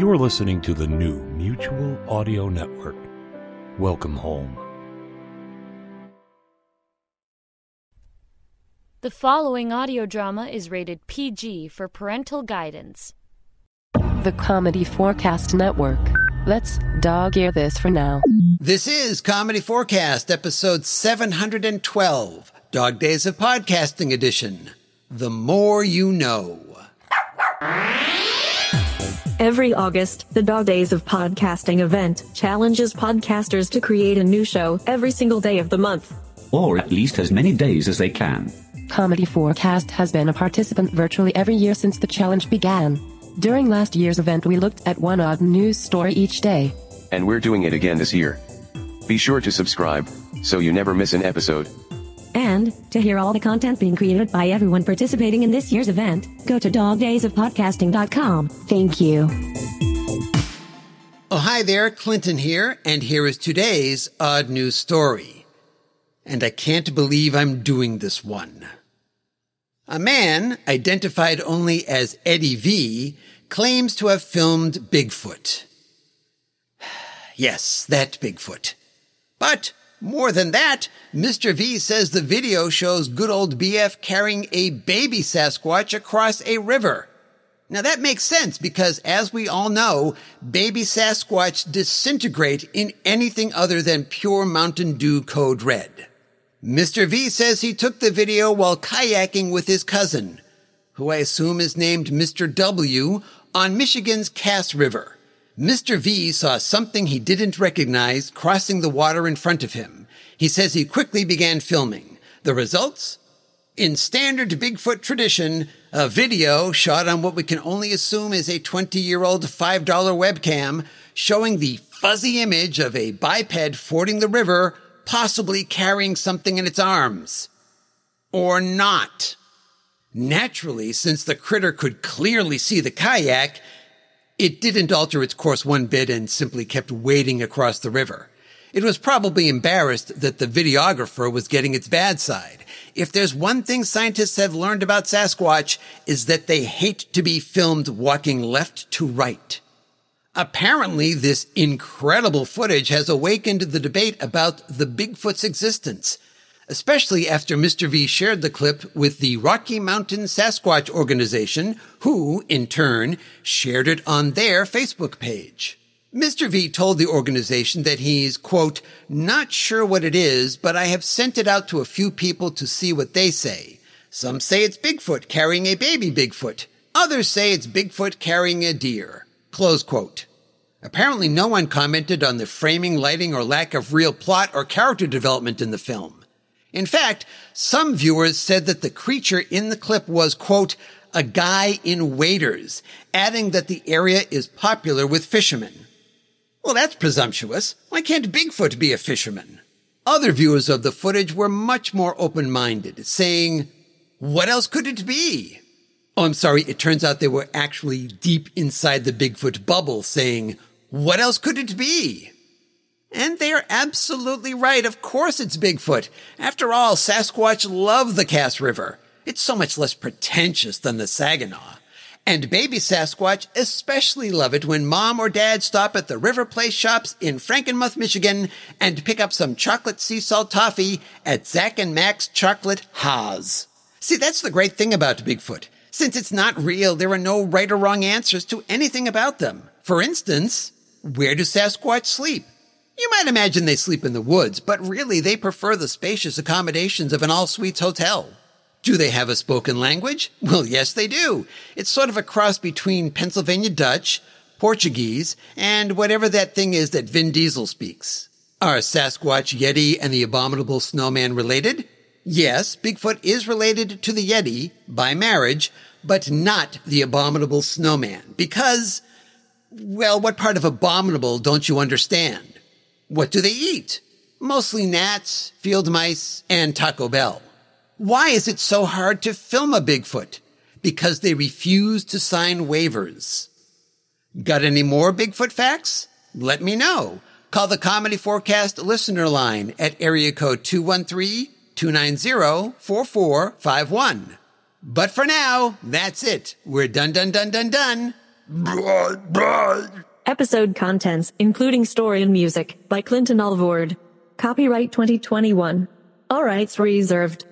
You are listening to the new Mutual Audio Network. Welcome home. The following audio drama is rated PG for parental guidance. The Comedy Forecast Network. Let's dog ear this for now. This is Comedy Forecast, episode 712, Dog Days of Podcasting Edition. The More You Know. Every August, the Dog Days of Podcasting event challenges podcasters to create a new show every single day of the month. or at least as many days as they can. Comedy Forecast has been a participant virtually every year since the challenge began. During last year's event, we looked at one odd news story each day. And we're doing it again this year. Be sure to subscribe, so you never miss an episode. And to hear all the content being created by everyone participating in this year's event, go to dogdaysofpodcasting.com. Thank you. Oh, hi there, Clinton here, and here is today's odd news story. And I can't believe I'm doing this one. A man, identified only as Eddie V, claims to have filmed Bigfoot. Yes, that Bigfoot. But more than that, Mr. V says the video shows good old BF carrying a baby Sasquatch across a river. Now that makes sense because as we all know, baby Sasquatch disintegrate in anything other than pure Mountain Dew Code Red. Mr. V says he took the video while kayaking with his cousin, who I assume is named Mr. W, on Michigan's Cass River. Mr. V saw something he didn't recognize crossing the water in front of him. He says he quickly began filming. The results? In standard Bigfoot tradition, a video shot on what we can only assume is a 20 year old $5 webcam showing the fuzzy image of a biped fording the river, possibly carrying something in its arms. Or not. Naturally, since the critter could clearly see the kayak, it didn't alter its course one bit and simply kept wading across the river. It was probably embarrassed that the videographer was getting its bad side. If there's one thing scientists have learned about Sasquatch is that they hate to be filmed walking left to right. Apparently, this incredible footage has awakened the debate about the Bigfoot's existence, especially after Mr. V shared the clip with the Rocky Mountain Sasquatch organization, who, in turn, shared it on their Facebook page. Mr. V told the organization that he's, quote, not sure what it is, but I have sent it out to a few people to see what they say. Some say it's Bigfoot carrying a baby Bigfoot. Others say it's Bigfoot carrying a deer. Close quote. Apparently no one commented on the framing, lighting, or lack of real plot or character development in the film. In fact, some viewers said that the creature in the clip was, quote, a guy in waders, adding that the area is popular with fishermen. Well, that's presumptuous. Why can't Bigfoot be a fisherman? Other viewers of the footage were much more open-minded, saying, what else could it be? Oh, I'm sorry. It turns out they were actually deep inside the Bigfoot bubble saying, what else could it be? And they are absolutely right. Of course it's Bigfoot. After all, Sasquatch love the Cass River. It's so much less pretentious than the Saginaw. And baby Sasquatch especially love it when mom or dad stop at the River Place shops in Frankenmuth, Michigan and pick up some chocolate sea salt toffee at Zach and Max Chocolate Haas. See, that's the great thing about Bigfoot. Since it's not real, there are no right or wrong answers to anything about them. For instance, where do Sasquatch sleep? You might imagine they sleep in the woods, but really they prefer the spacious accommodations of an all suites hotel. Do they have a spoken language? Well, yes, they do. It's sort of a cross between Pennsylvania Dutch, Portuguese, and whatever that thing is that Vin Diesel speaks. Are Sasquatch, Yeti, and the Abominable Snowman related? Yes, Bigfoot is related to the Yeti by marriage, but not the abominable snowman because, well, what part of abominable don't you understand? What do they eat? Mostly gnats, field mice, and Taco Bell. Why is it so hard to film a Bigfoot? Because they refuse to sign waivers. Got any more Bigfoot facts? Let me know. Call the Comedy Forecast listener line at area code 213-290-4451. But for now, that's it. We're done, done, done, done, done. Episode contents, including story and music, by Clinton Alvord. Copyright 2021. All rights reserved.